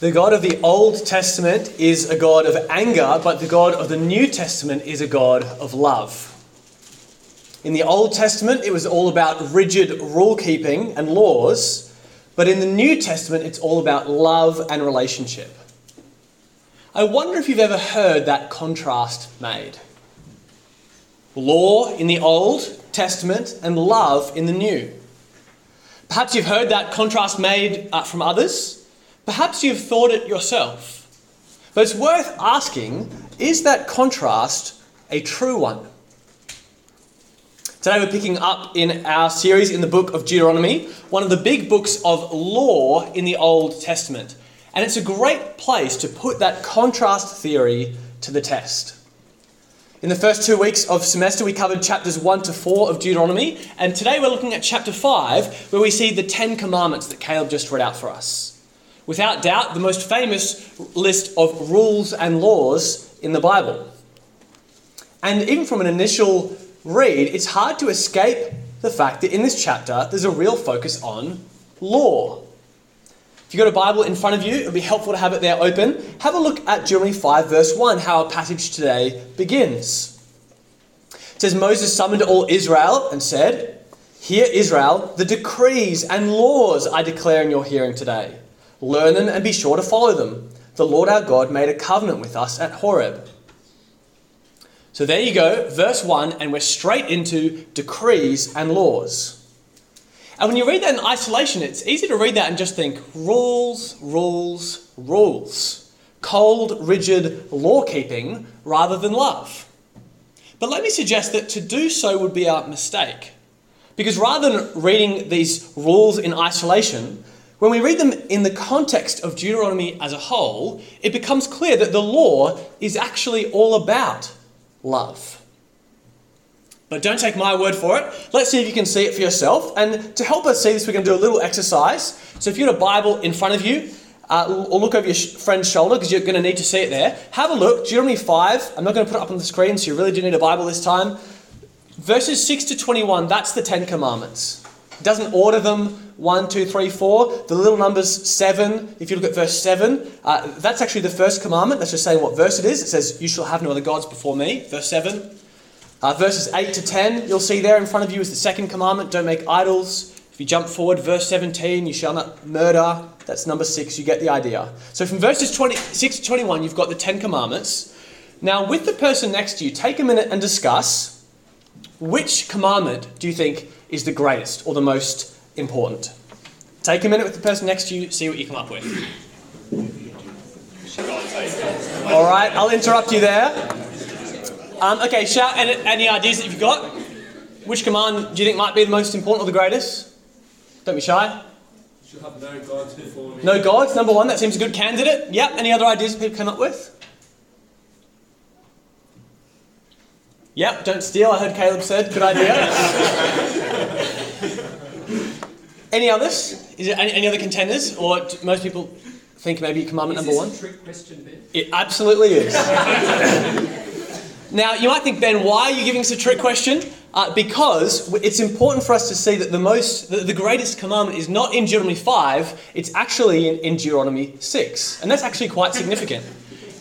The God of the Old Testament is a God of anger, but the God of the New Testament is a God of love. In the Old Testament, it was all about rigid rule keeping and laws, but in the New Testament, it's all about love and relationship. I wonder if you've ever heard that contrast made. Law in the Old Testament and love in the New. Perhaps you've heard that contrast made uh, from others. Perhaps you've thought it yourself. But it's worth asking is that contrast a true one? Today we're picking up in our series in the book of Deuteronomy, one of the big books of law in the Old Testament. And it's a great place to put that contrast theory to the test. In the first two weeks of semester, we covered chapters 1 to 4 of Deuteronomy, and today we're looking at chapter 5, where we see the Ten Commandments that Caleb just read out for us without doubt, the most famous list of rules and laws in the Bible. And even from an initial read, it's hard to escape the fact that in this chapter there's a real focus on law. If you've got a Bible in front of you, it would be helpful to have it there open. Have a look at Deuteronomy 5, verse 1, how our passage today begins. It says, Moses summoned all Israel and said, Hear, Israel, the decrees and laws I declare in your hearing today. Learn them and be sure to follow them. The Lord our God made a covenant with us at Horeb. So there you go, verse 1, and we're straight into decrees and laws. And when you read that in isolation, it's easy to read that and just think rules, rules, rules. Cold, rigid law keeping rather than love. But let me suggest that to do so would be a mistake. Because rather than reading these rules in isolation, when we read them in the context of Deuteronomy as a whole, it becomes clear that the law is actually all about love. But don't take my word for it. Let's see if you can see it for yourself. And to help us see this, we're going to do a little exercise. So if you've got a Bible in front of you, uh, or look over your friend's shoulder because you're going to need to see it there. Have a look. Deuteronomy 5. I'm not going to put it up on the screen, so you really do need a Bible this time. Verses 6 to 21, that's the Ten Commandments. It doesn't order them one, two, three, four. The little numbers seven, if you look at verse seven, uh, that's actually the first commandment. That's just saying what verse it is. It says, You shall have no other gods before me. Verse seven. Uh, verses 8 to 10, you'll see there in front of you is the second commandment don't make idols. If you jump forward, verse 17, you shall not murder. That's number 6, you get the idea. So from verses 26 to 21, you've got the Ten Commandments. Now, with the person next to you, take a minute and discuss which commandment do you think is the greatest or the most important. Take a minute with the person next to you, see what you come up with. All right, I'll interrupt you there. Um, okay, shout any, any ideas that you've got. Which command do you think might be the most important or the greatest? Don't be shy. Should have no gods before me. No gods, number one. That seems a good candidate. Yep. Any other ideas people come up with? Yep. Don't steal. I heard Caleb said. Good idea. Any others? Is there any, any other contenders, or do most people think maybe commandment number one? trick question, Ben? It absolutely is. now, you might think, Ben, why are you giving us a trick question? Uh, because it's important for us to see that the most, the, the greatest commandment is not in Deuteronomy 5, it's actually in, in Deuteronomy 6. And that's actually quite significant.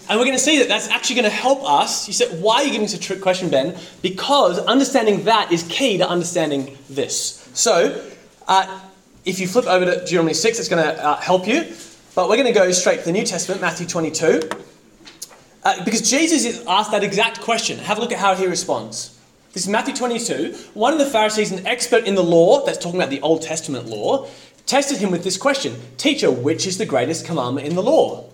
And we're going to see that that's actually going to help us. You said, why are you giving us a trick question, Ben? Because understanding that is key to understanding this. So, uh, if you flip over to Deuteronomy 6, it's going to uh, help you. But we're going to go straight to the New Testament, Matthew 22. Uh, because Jesus is asked that exact question. Have a look at how he responds. This is Matthew 22. One of the Pharisees, an expert in the law, that's talking about the Old Testament law, tested him with this question Teacher, which is the greatest commandment in the law?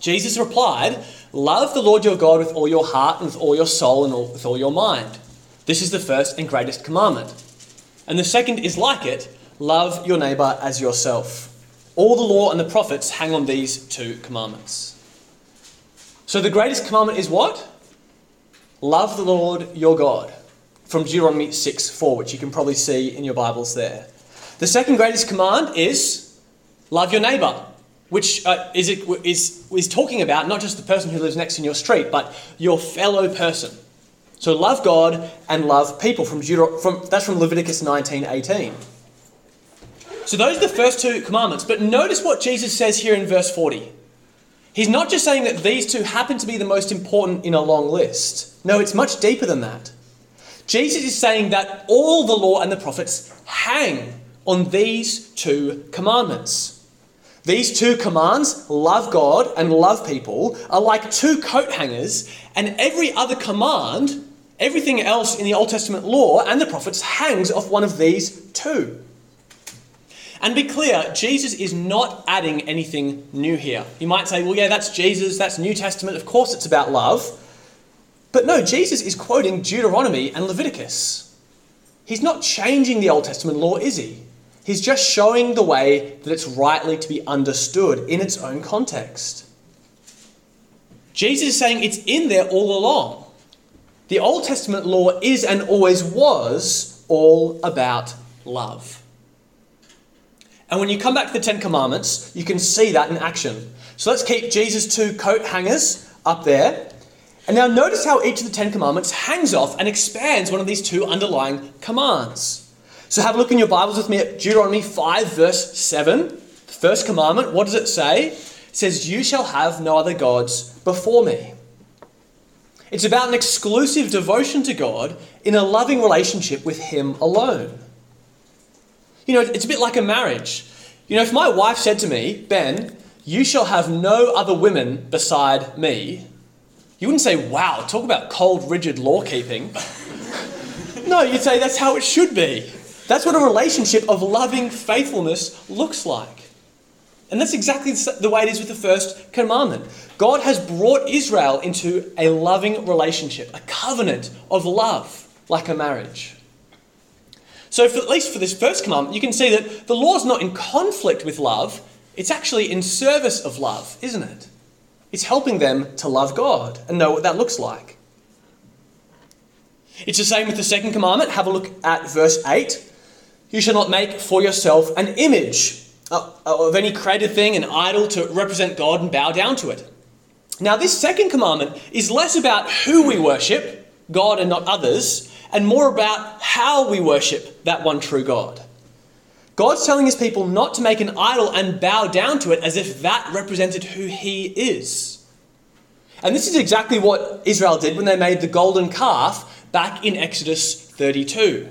Jesus replied, Love the Lord your God with all your heart and with all your soul and all, with all your mind. This is the first and greatest commandment. And the second is like it Love your neighbor as yourself. All the law and the prophets hang on these two commandments. So the greatest commandment is what? Love the Lord your God. From Deuteronomy 6 4, which you can probably see in your Bibles there. The second greatest command is love your neighbor, which uh, is, it, is, is talking about not just the person who lives next in your street, but your fellow person. So love God and love people from, Deuter- from that's from Leviticus 19 18. So those are the first two commandments. But notice what Jesus says here in verse 40. He's not just saying that these two happen to be the most important in a long list. No, it's much deeper than that. Jesus is saying that all the law and the prophets hang on these two commandments. These two commands, love God and love people, are like two coat hangers, and every other command, everything else in the Old Testament law and the prophets, hangs off one of these two. And be clear, Jesus is not adding anything new here. You might say, well, yeah, that's Jesus, that's New Testament, of course it's about love. But no, Jesus is quoting Deuteronomy and Leviticus. He's not changing the Old Testament law, is he? He's just showing the way that it's rightly to be understood in its own context. Jesus is saying it's in there all along. The Old Testament law is and always was all about love. And when you come back to the Ten Commandments, you can see that in action. So let's keep Jesus' two coat hangers up there. And now notice how each of the Ten Commandments hangs off and expands one of these two underlying commands. So have a look in your Bibles with me at Deuteronomy 5, verse 7. The first commandment, what does it say? It says, You shall have no other gods before me. It's about an exclusive devotion to God in a loving relationship with Him alone. You know, it's a bit like a marriage. You know, if my wife said to me, Ben, you shall have no other women beside me, you wouldn't say, wow, talk about cold, rigid law keeping. no, you'd say that's how it should be. That's what a relationship of loving faithfulness looks like. And that's exactly the way it is with the first commandment. God has brought Israel into a loving relationship, a covenant of love, like a marriage. So, for, at least for this first commandment, you can see that the law is not in conflict with love, it's actually in service of love, isn't it? It's helping them to love God and know what that looks like. It's the same with the second commandment. Have a look at verse 8. You shall not make for yourself an image uh, of any created thing, an idol, to represent God and bow down to it. Now, this second commandment is less about who we worship, God and not others, and more about how we worship that one true God. God's telling his people not to make an idol and bow down to it as if that represented who he is. And this is exactly what Israel did when they made the golden calf back in Exodus 32.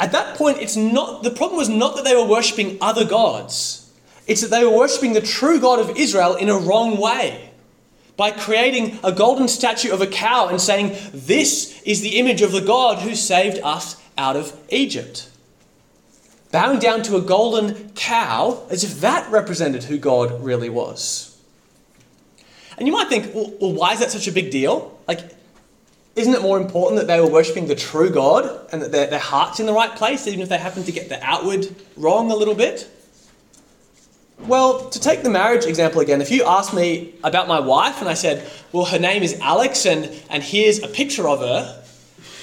At that point, it's not the problem was not that they were worshipping other gods. It's that they were worshipping the true God of Israel in a wrong way by creating a golden statue of a cow and saying, This is the image of the God who saved us out of Egypt. Bowing down to a golden cow as if that represented who God really was. And you might think, well, why is that such a big deal? Like, isn't it more important that they were worshipping the true God and that their, their heart's in the right place, even if they happen to get the outward wrong a little bit? Well, to take the marriage example again, if you asked me about my wife and I said, well, her name is Alex and, and here's a picture of her,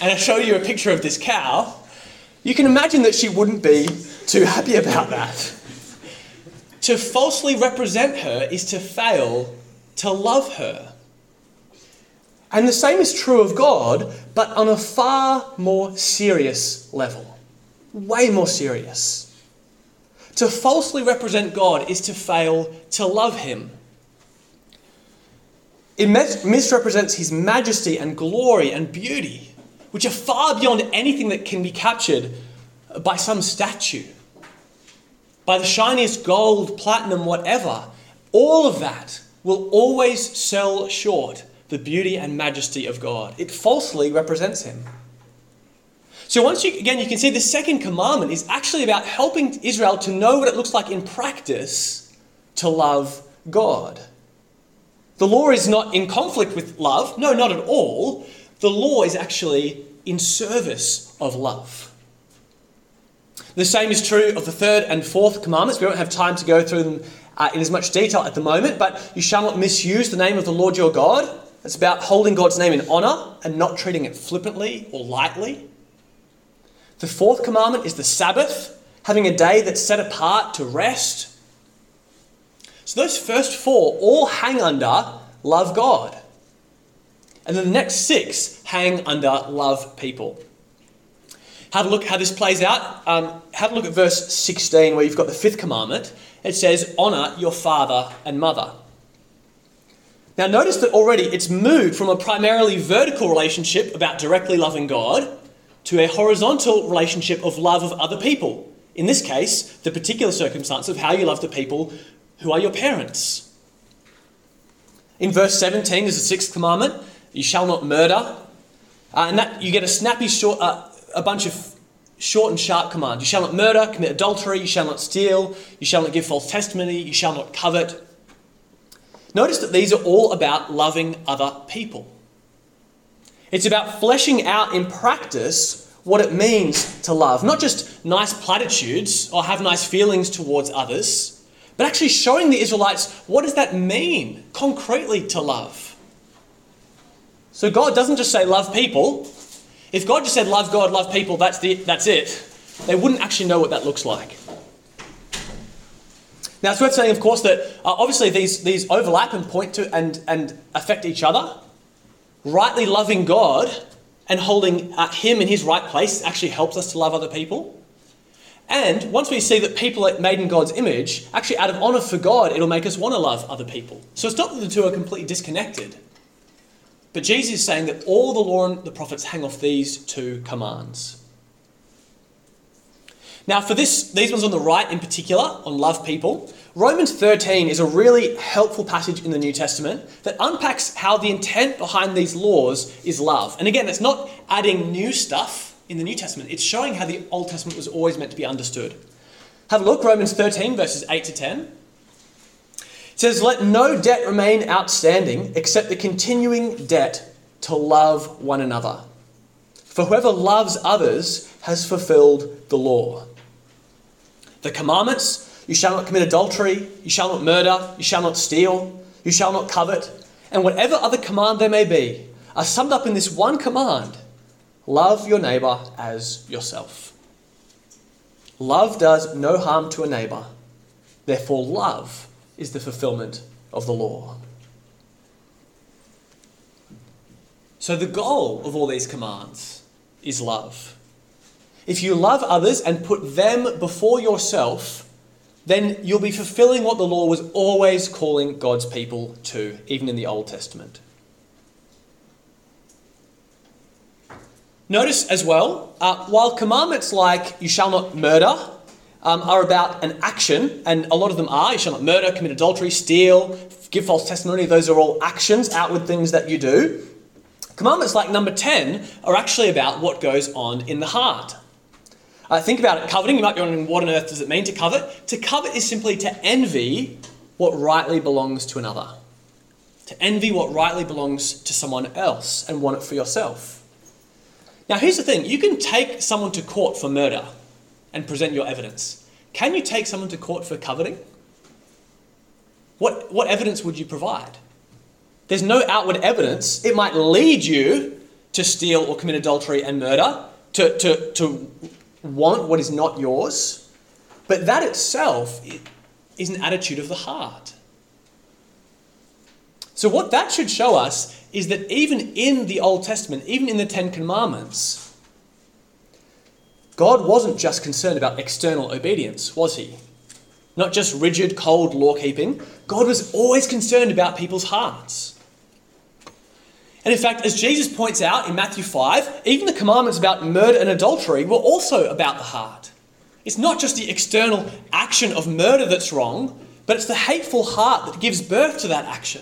and I show you a picture of this cow, you can imagine that she wouldn't be too happy about that. to falsely represent her is to fail to love her. And the same is true of God, but on a far more serious level. Way more serious. To falsely represent God is to fail to love Him. It misrepresents His majesty and glory and beauty, which are far beyond anything that can be captured by some statue, by the shiniest gold, platinum, whatever. All of that will always sell short the beauty and majesty of God. It falsely represents Him. So once you again you can see the second commandment is actually about helping Israel to know what it looks like in practice to love God. The law is not in conflict with love. No, not at all. The law is actually in service of love. The same is true of the third and fourth commandments. We don't have time to go through them uh, in as much detail at the moment, but you shall not misuse the name of the Lord your God. It's about holding God's name in honor and not treating it flippantly or lightly. The fourth commandment is the Sabbath, having a day that's set apart to rest. So those first four all hang under love God. And then the next six hang under love people. Have a look how this plays out. Um, have a look at verse 16 where you've got the fifth commandment. It says, Honour your father and mother. Now, notice that already it's moved from a primarily vertical relationship about directly loving God to a horizontal relationship of love of other people. In this case, the particular circumstance of how you love the people who are your parents. In verse 17 is the sixth commandment you shall not murder. Uh, and that you get a snappy, short, uh, a bunch of short and sharp commands. You shall not murder, commit adultery, you shall not steal, you shall not give false testimony, you shall not covet. Notice that these are all about loving other people. It's about fleshing out in practice what it means to love. Not just nice platitudes or have nice feelings towards others, but actually showing the Israelites what does that mean concretely to love. So God doesn't just say love people. If God just said love God, love people, that's, the, that's it, they wouldn't actually know what that looks like. Now, it's worth saying, of course, that uh, obviously these, these overlap and point to and, and affect each other. Rightly loving God and holding Him in His right place actually helps us to love other people. And once we see that people are made in God's image, actually, out of honour for God, it'll make us want to love other people. So it's not that the two are completely disconnected. But Jesus is saying that all the law and the prophets hang off these two commands. Now, for this, these ones on the right in particular, on love people, Romans 13 is a really helpful passage in the New Testament that unpacks how the intent behind these laws is love. And again, it's not adding new stuff in the New Testament, it's showing how the Old Testament was always meant to be understood. Have a look, Romans 13, verses 8 to 10. It says, Let no debt remain outstanding except the continuing debt to love one another. For whoever loves others has fulfilled the law. The commandments you shall not commit adultery, you shall not murder, you shall not steal, you shall not covet, and whatever other command there may be are summed up in this one command love your neighbour as yourself. Love does no harm to a neighbour, therefore, love is the fulfillment of the law. So, the goal of all these commands is love. If you love others and put them before yourself, then you'll be fulfilling what the law was always calling God's people to, even in the Old Testament. Notice as well, uh, while commandments like you shall not murder um, are about an action, and a lot of them are you shall not murder, commit adultery, steal, give false testimony, those are all actions, outward things that you do. Commandments like number 10 are actually about what goes on in the heart. Uh, think about it. Coveting, you might be wondering, what on earth does it mean to covet? To covet is simply to envy what rightly belongs to another. To envy what rightly belongs to someone else and want it for yourself. Now, here's the thing you can take someone to court for murder and present your evidence. Can you take someone to court for coveting? What, what evidence would you provide? There's no outward evidence. It might lead you to steal or commit adultery and murder, to, to, to want what is not yours, but that itself is an attitude of the heart. So, what that should show us is that even in the Old Testament, even in the Ten Commandments, God wasn't just concerned about external obedience, was He? Not just rigid, cold law keeping. God was always concerned about people's hearts. And in fact, as Jesus points out in Matthew 5, even the commandments about murder and adultery were also about the heart. It's not just the external action of murder that's wrong, but it's the hateful heart that gives birth to that action.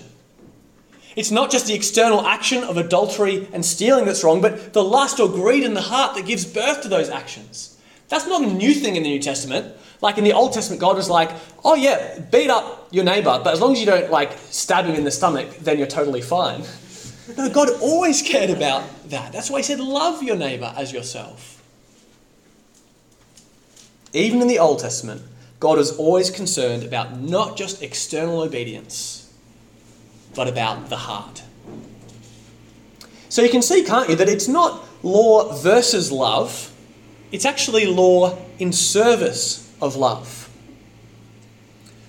It's not just the external action of adultery and stealing that's wrong, but the lust or greed in the heart that gives birth to those actions. That's not a new thing in the New Testament. Like in the Old Testament, God was like, oh yeah, beat up your neighbor, but as long as you don't like stab him in the stomach, then you're totally fine. No, God always cared about that. That's why He said, Love your neighbour as yourself. Even in the Old Testament, God was always concerned about not just external obedience, but about the heart. So you can see, can't you, that it's not law versus love, it's actually law in service of love.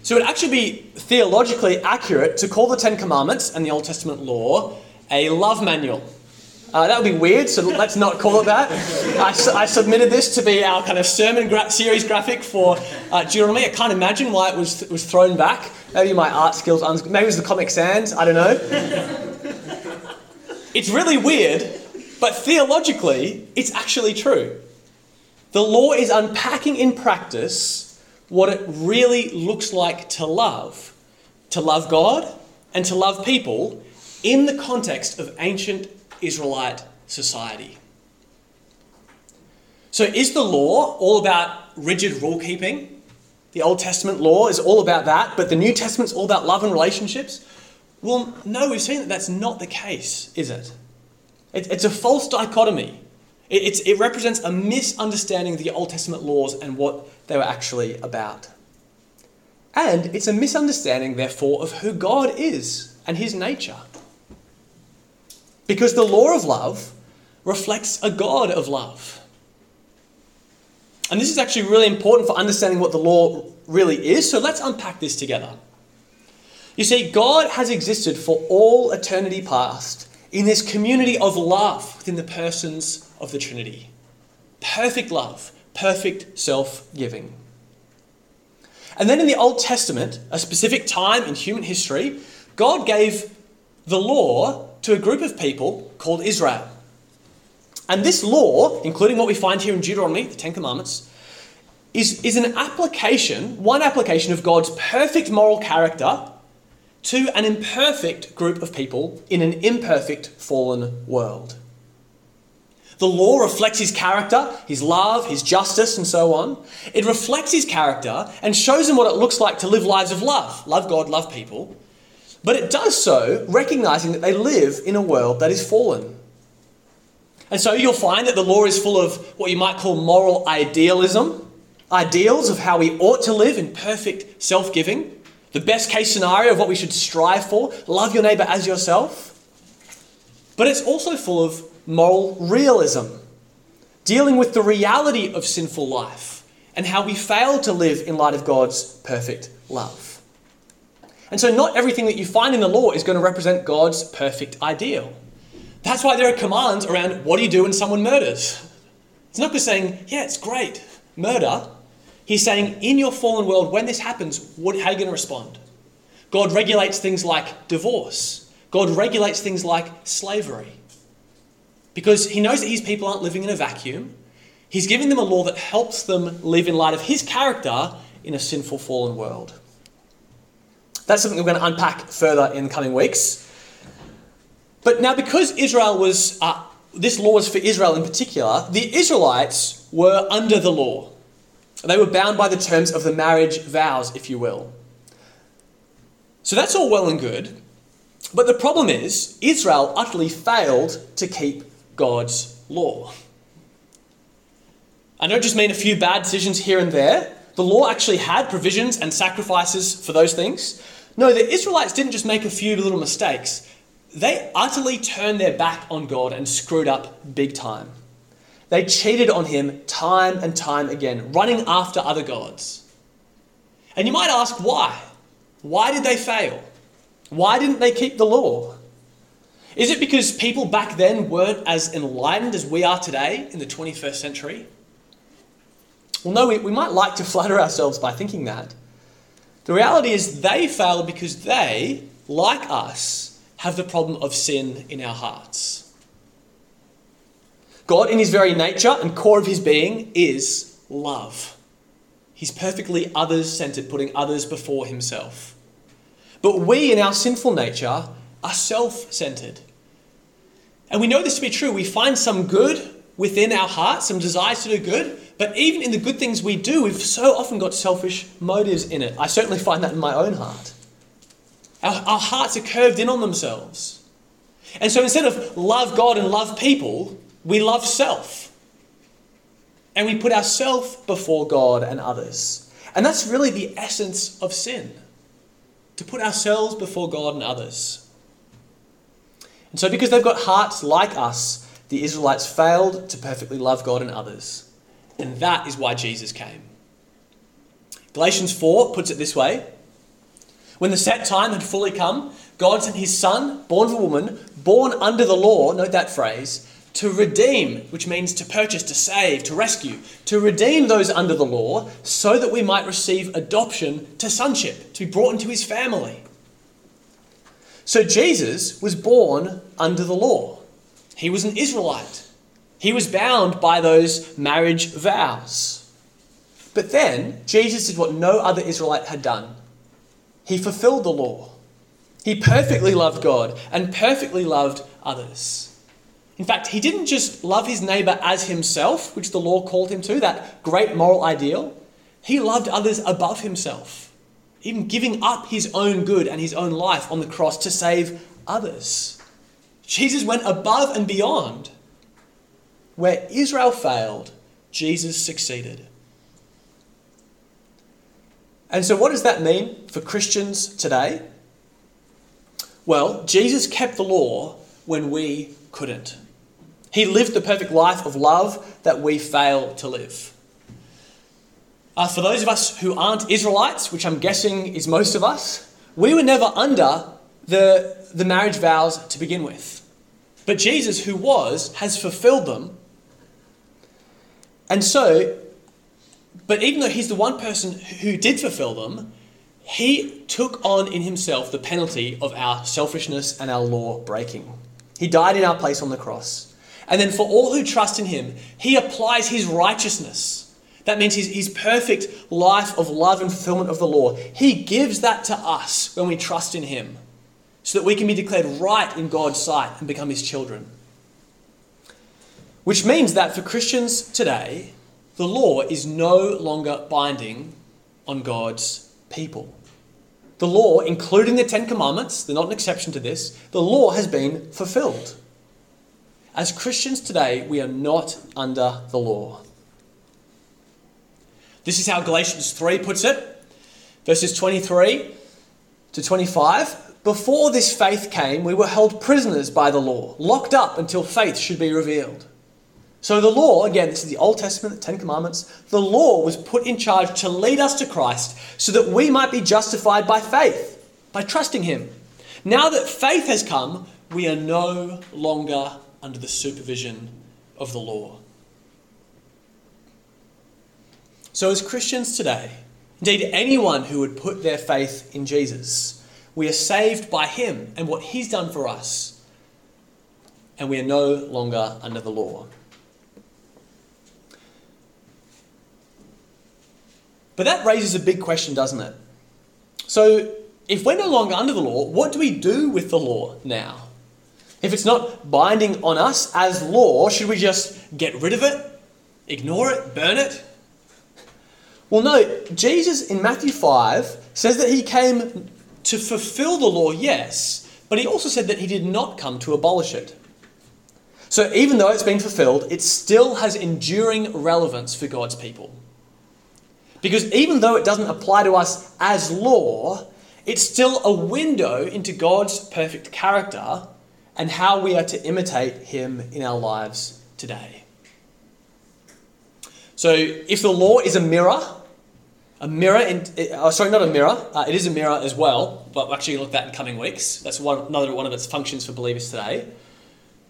So it would actually be theologically accurate to call the Ten Commandments and the Old Testament law a love manual. Uh, that would be weird, so let's not call it that. I, su- I submitted this to be our kind of sermon gra- series graphic for uh, Deuteronomy. I can't imagine why it was, was thrown back. Maybe my art skills, uns- maybe it was the Comic Sans, I don't know. it's really weird, but theologically, it's actually true. The law is unpacking in practice what it really looks like to love to love God and to love people in the context of ancient Israelite society. So, is the law all about rigid rule keeping? The Old Testament law is all about that, but the New Testament's all about love and relationships? Well, no, we've seen that that's not the case, is it? it's a false dichotomy. It, it represents a misunderstanding of the Old Testament laws and what they were actually about. And it's a misunderstanding, therefore, of who God is and his nature. Because the law of love reflects a God of love. And this is actually really important for understanding what the law really is, so let's unpack this together. You see, God has existed for all eternity past in this community of love within the persons of the Trinity. Perfect love, perfect self giving. And then in the Old Testament, a specific time in human history, God gave the law to a group of people called Israel. And this law, including what we find here in Deuteronomy, the Ten Commandments, is, is an application, one application of God's perfect moral character to an imperfect group of people in an imperfect, fallen world. The law reflects his character, his love, his justice, and so on. It reflects his character and shows them what it looks like to live lives of love love God, love people but it does so recognizing that they live in a world that is fallen. And so you'll find that the law is full of what you might call moral idealism, ideals of how we ought to live in perfect self giving, the best case scenario of what we should strive for, love your neighbor as yourself. But it's also full of moral realism, dealing with the reality of sinful life and how we fail to live in light of God's perfect love. And so, not everything that you find in the law is going to represent God's perfect ideal. That's why there are commands around what do you do when someone murders. It's not just saying, yeah, it's great, murder. He's saying, in your fallen world, when this happens, what, how are you going to respond? God regulates things like divorce, God regulates things like slavery. Because he knows that his people aren't living in a vacuum. He's giving them a law that helps them live in light of his character in a sinful, fallen world. That's something we're going to unpack further in coming weeks. But now, because Israel was, uh, this law was for Israel in particular, the Israelites were under the law. They were bound by the terms of the marriage vows, if you will. So that's all well and good. But the problem is, Israel utterly failed to keep God's law. I don't just mean a few bad decisions here and there. The law actually had provisions and sacrifices for those things. No, the Israelites didn't just make a few little mistakes, they utterly turned their back on God and screwed up big time. They cheated on Him time and time again, running after other gods. And you might ask why? Why did they fail? Why didn't they keep the law? Is it because people back then weren't as enlightened as we are today in the 21st century? Well, no, we, we might like to flatter ourselves by thinking that. The reality is they fail because they, like us, have the problem of sin in our hearts. God, in his very nature and core of his being, is love. He's perfectly others centered, putting others before himself. But we, in our sinful nature, are self centered. And we know this to be true. We find some good within our hearts, some desires to do good, but even in the good things we do, we've so often got selfish motives in it. I certainly find that in my own heart. Our, our hearts are curved in on themselves. And so instead of love God and love people, we love self. And we put ourselves before God and others. And that's really the essence of sin to put ourselves before God and others. And so, because they've got hearts like us, the Israelites failed to perfectly love God and others. And that is why Jesus came. Galatians 4 puts it this way When the set time had fully come, God sent his son, born of a woman, born under the law, note that phrase, to redeem, which means to purchase, to save, to rescue, to redeem those under the law so that we might receive adoption to sonship, to be brought into his family. So Jesus was born under the law. He was an Israelite. He was bound by those marriage vows. But then Jesus did what no other Israelite had done. He fulfilled the law. He perfectly loved God and perfectly loved others. In fact, he didn't just love his neighbor as himself, which the law called him to, that great moral ideal. He loved others above himself even giving up his own good and his own life on the cross to save others. Jesus went above and beyond. Where Israel failed, Jesus succeeded. And so, what does that mean for Christians today? Well, Jesus kept the law when we couldn't. He lived the perfect life of love that we fail to live. Uh, for those of us who aren't Israelites, which I'm guessing is most of us, we were never under the, the marriage vows to begin with. But Jesus, who was, has fulfilled them. And so, but even though he's the one person who did fulfill them, he took on in himself the penalty of our selfishness and our law breaking. He died in our place on the cross. And then for all who trust in him, he applies his righteousness that means his, his perfect life of love and fulfillment of the law. He gives that to us when we trust in him so that we can be declared right in God's sight and become his children. Which means that for Christians today, the law is no longer binding on God's people. The law, including the Ten Commandments, they're not an exception to this, the law has been fulfilled. As Christians today, we are not under the law. This is how Galatians 3 puts it, verses 23 to 25. Before this faith came, we were held prisoners by the law, locked up until faith should be revealed. So the law, again, this is the Old Testament, the Ten Commandments, the law was put in charge to lead us to Christ so that we might be justified by faith, by trusting Him. Now that faith has come, we are no longer under the supervision of the law. So, as Christians today, indeed anyone who would put their faith in Jesus, we are saved by him and what he's done for us, and we are no longer under the law. But that raises a big question, doesn't it? So, if we're no longer under the law, what do we do with the law now? If it's not binding on us as law, should we just get rid of it, ignore it, burn it? Well, no, Jesus in Matthew 5 says that he came to fulfill the law, yes, but he also said that he did not come to abolish it. So even though it's been fulfilled, it still has enduring relevance for God's people. Because even though it doesn't apply to us as law, it's still a window into God's perfect character and how we are to imitate him in our lives today. So if the law is a mirror, a mirror, in, oh, sorry, not a mirror. Uh, it is a mirror as well, but we'll actually look at that in coming weeks. That's one, another one of its functions for believers today.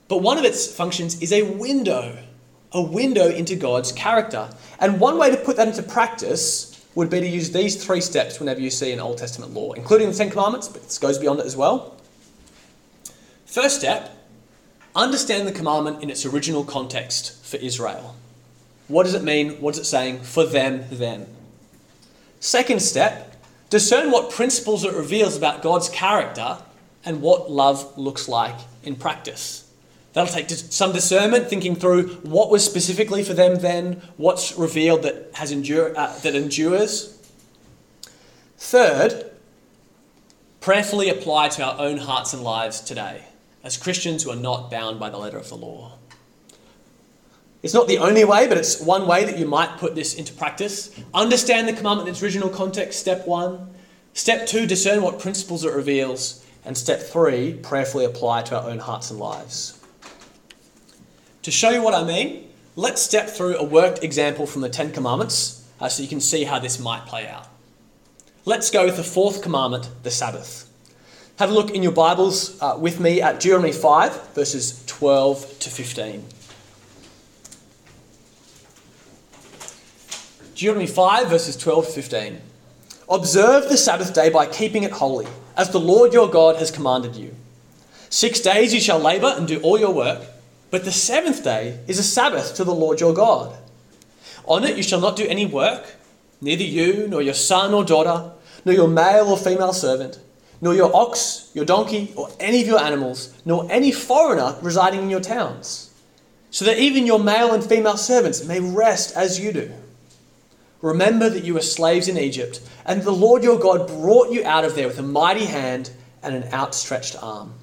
But one of its functions is a window, a window into God's character. And one way to put that into practice would be to use these three steps whenever you see an Old Testament law, including the Ten Commandments, but this goes beyond it as well. First step understand the commandment in its original context for Israel. What does it mean? What is it saying for them then? Second step, discern what principles it reveals about God's character and what love looks like in practice. That'll take some discernment, thinking through what was specifically for them then, what's revealed that has endure, uh, that endures. Third, prayerfully apply to our own hearts and lives today as Christians who are not bound by the letter of the law. It's not the only way, but it's one way that you might put this into practice. Understand the commandment in its original context, step one. Step two, discern what principles it reveals. And step three, prayerfully apply to our own hearts and lives. To show you what I mean, let's step through a worked example from the Ten Commandments uh, so you can see how this might play out. let's go with the fourth commandment, the Sabbath. Have a look in your Bibles uh, with me at Deuteronomy 5, verses 12 to 15. Deuteronomy 5, verses 12 to 15. Observe the Sabbath day by keeping it holy, as the Lord your God has commanded you. Six days you shall labour and do all your work, but the seventh day is a Sabbath to the Lord your God. On it you shall not do any work, neither you, nor your son or daughter, nor your male or female servant, nor your ox, your donkey, or any of your animals, nor any foreigner residing in your towns, so that even your male and female servants may rest as you do. Remember that you were slaves in Egypt, and the Lord your God brought you out of there with a mighty hand and an outstretched arm.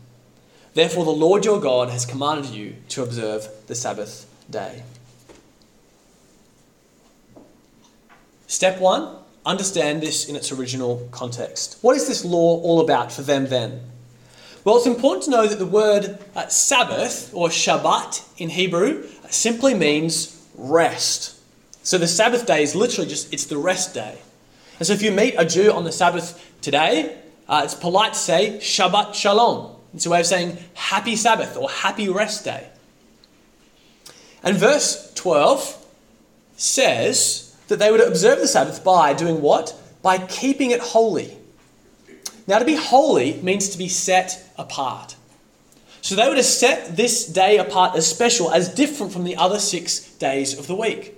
Therefore, the Lord your God has commanded you to observe the Sabbath day. Step one understand this in its original context. What is this law all about for them then? Well, it's important to know that the word uh, Sabbath or Shabbat in Hebrew simply means rest. So the Sabbath day is literally just it's the rest day. And so if you meet a Jew on the Sabbath today, uh, it's polite to say Shabbat Shalom. It's a way of saying happy Sabbath or happy rest day. And verse 12 says that they would observe the Sabbath by doing what? By keeping it holy. Now, to be holy means to be set apart. So they would have set this day apart as special, as different from the other six days of the week.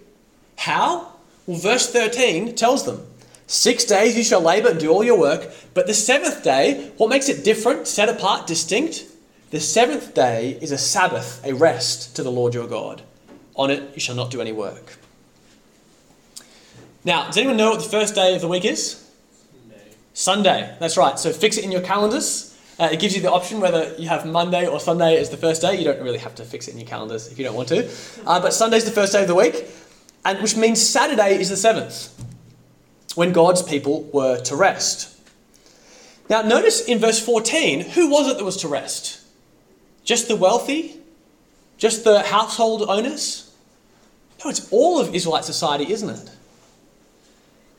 How? Well, verse 13 tells them Six days you shall labor and do all your work, but the seventh day, what makes it different, set apart, distinct? The seventh day is a Sabbath, a rest to the Lord your God. On it you shall not do any work. Now, does anyone know what the first day of the week is? Sunday. Sunday, that's right. So fix it in your calendars. Uh, it gives you the option whether you have Monday or Sunday as the first day. You don't really have to fix it in your calendars if you don't want to. Uh, but Sunday's the first day of the week, and which means Saturday is the seventh when God's people were to rest. Now, notice in verse 14, who was it that was to rest? Just the wealthy? Just the household owners? No, it's all of Israelite society, isn't it?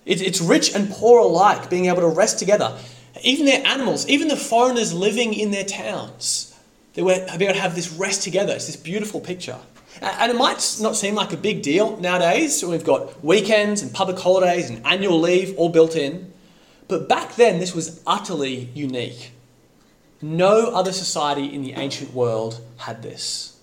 It's rich and poor alike being able to rest together. Even their animals, even the foreigners living in their towns, they were able to have this rest together. It's this beautiful picture. And it might not seem like a big deal nowadays. We've got weekends and public holidays and annual leave all built in. But back then, this was utterly unique. No other society in the ancient world had this.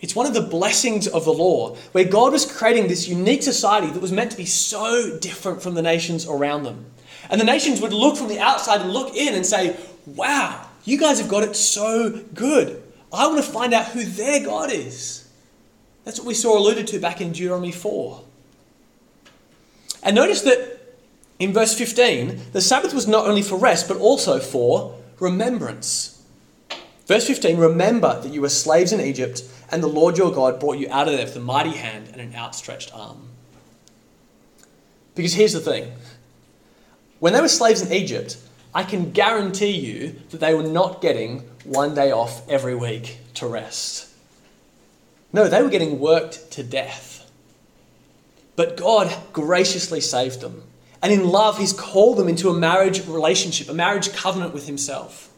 It's one of the blessings of the law, where God was creating this unique society that was meant to be so different from the nations around them. And the nations would look from the outside and look in and say, Wow, you guys have got it so good. I want to find out who their God is. That's what we saw alluded to back in Deuteronomy 4. And notice that in verse 15, the Sabbath was not only for rest, but also for remembrance. Verse 15 Remember that you were slaves in Egypt, and the Lord your God brought you out of there with a mighty hand and an outstretched arm. Because here's the thing when they were slaves in Egypt, I can guarantee you that they were not getting one day off every week to rest. No, they were getting worked to death. But God graciously saved them. And in love, He's called them into a marriage relationship, a marriage covenant with Himself.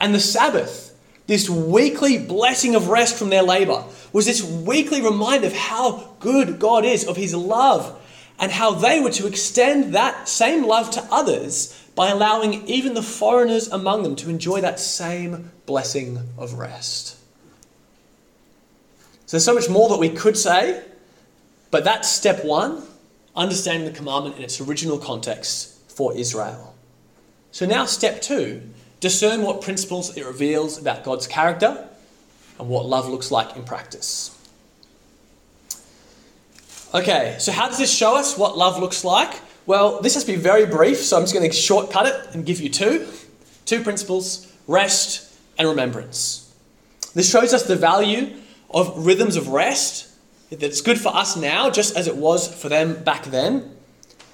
And the Sabbath, this weekly blessing of rest from their labor, was this weekly reminder of how good God is, of His love, and how they were to extend that same love to others by allowing even the foreigners among them to enjoy that same blessing of rest. So there's so much more that we could say, but that's step one understanding the commandment in its original context for Israel. So now, step two discern what principles it reveals about God's character and what love looks like in practice. Okay, so how does this show us what love looks like? Well, this has to be very brief, so I'm just going to shortcut it and give you two. Two principles rest and remembrance. This shows us the value of rhythms of rest that's good for us now, just as it was for them back then.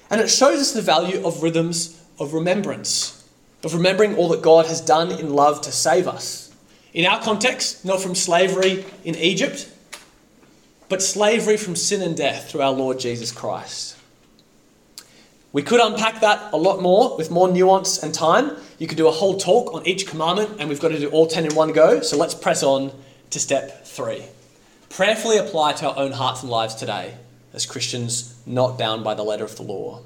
And it shows us the value of rhythms of remembrance, of remembering all that God has done in love to save us. In our context, not from slavery in Egypt, but slavery from sin and death through our Lord Jesus Christ. We could unpack that a lot more with more nuance and time. You could do a whole talk on each commandment, and we've got to do all 10 in one go. So let's press on to step three. Prayerfully apply to our own hearts and lives today as Christians not bound by the letter of the law.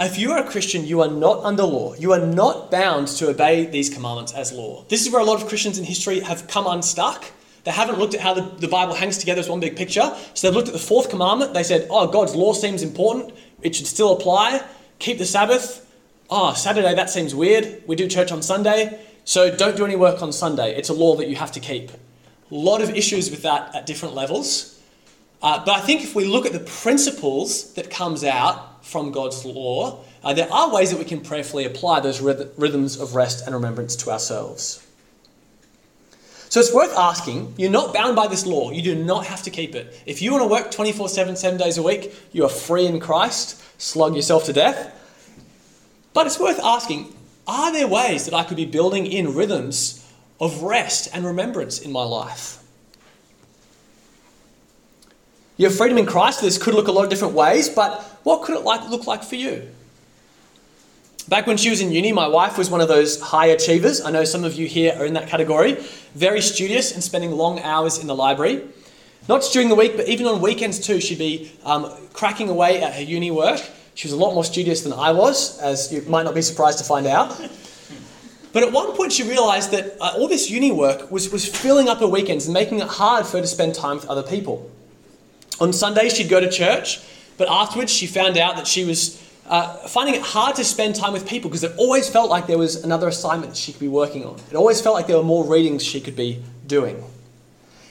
If you are a Christian, you are not under law. You are not bound to obey these commandments as law. This is where a lot of Christians in history have come unstuck. They haven't looked at how the, the Bible hangs together as one big picture. So they've looked at the fourth commandment. They said, oh, God's law seems important. It should still apply. Keep the Sabbath. Oh, Saturday, that seems weird. We do church on Sunday. So don't do any work on Sunday. It's a law that you have to keep. A lot of issues with that at different levels. Uh, but I think if we look at the principles that comes out from God's law, uh, there are ways that we can prayerfully apply those rhythms of rest and remembrance to ourselves. So it's worth asking. You're not bound by this law. You do not have to keep it. If you want to work 24 7, seven days a week, you are free in Christ. Slug yourself to death. But it's worth asking are there ways that I could be building in rhythms of rest and remembrance in my life? Your freedom in Christ, this could look a lot of different ways, but what could it like, look like for you? Back when she was in uni, my wife was one of those high achievers. I know some of you here are in that category. Very studious and spending long hours in the library. Not just during the week, but even on weekends too, she'd be um, cracking away at her uni work. She was a lot more studious than I was, as you might not be surprised to find out. But at one point, she realised that uh, all this uni work was, was filling up her weekends and making it hard for her to spend time with other people. On Sundays, she'd go to church, but afterwards, she found out that she was uh, finding it hard to spend time with people because it always felt like there was another assignment she could be working on. It always felt like there were more readings she could be doing.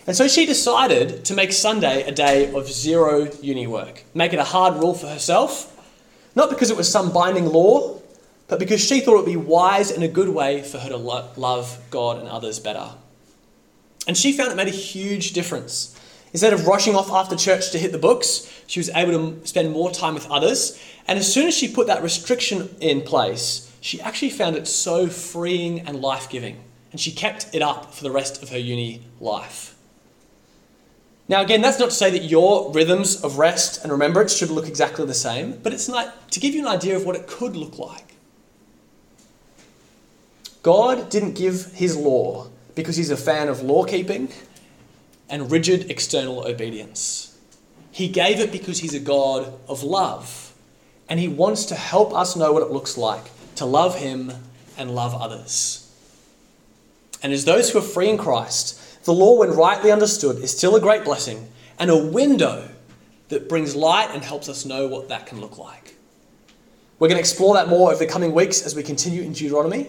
And so she decided to make Sunday a day of zero uni work, make it a hard rule for herself not because it was some binding law, but because she thought it would be wise and a good way for her to lo- love God and others better. And she found it made a huge difference. Instead of rushing off after church to hit the books, she was able to spend more time with others. And as soon as she put that restriction in place, she actually found it so freeing and life giving. And she kept it up for the rest of her uni life. Now, again, that's not to say that your rhythms of rest and remembrance should look exactly the same, but it's not, to give you an idea of what it could look like. God didn't give his law because he's a fan of law keeping and rigid external obedience. He gave it because he's a God of love, and he wants to help us know what it looks like to love him and love others. And as those who are free in Christ, the law, when rightly understood, is still a great blessing and a window that brings light and helps us know what that can look like. We're going to explore that more over the coming weeks as we continue in Deuteronomy.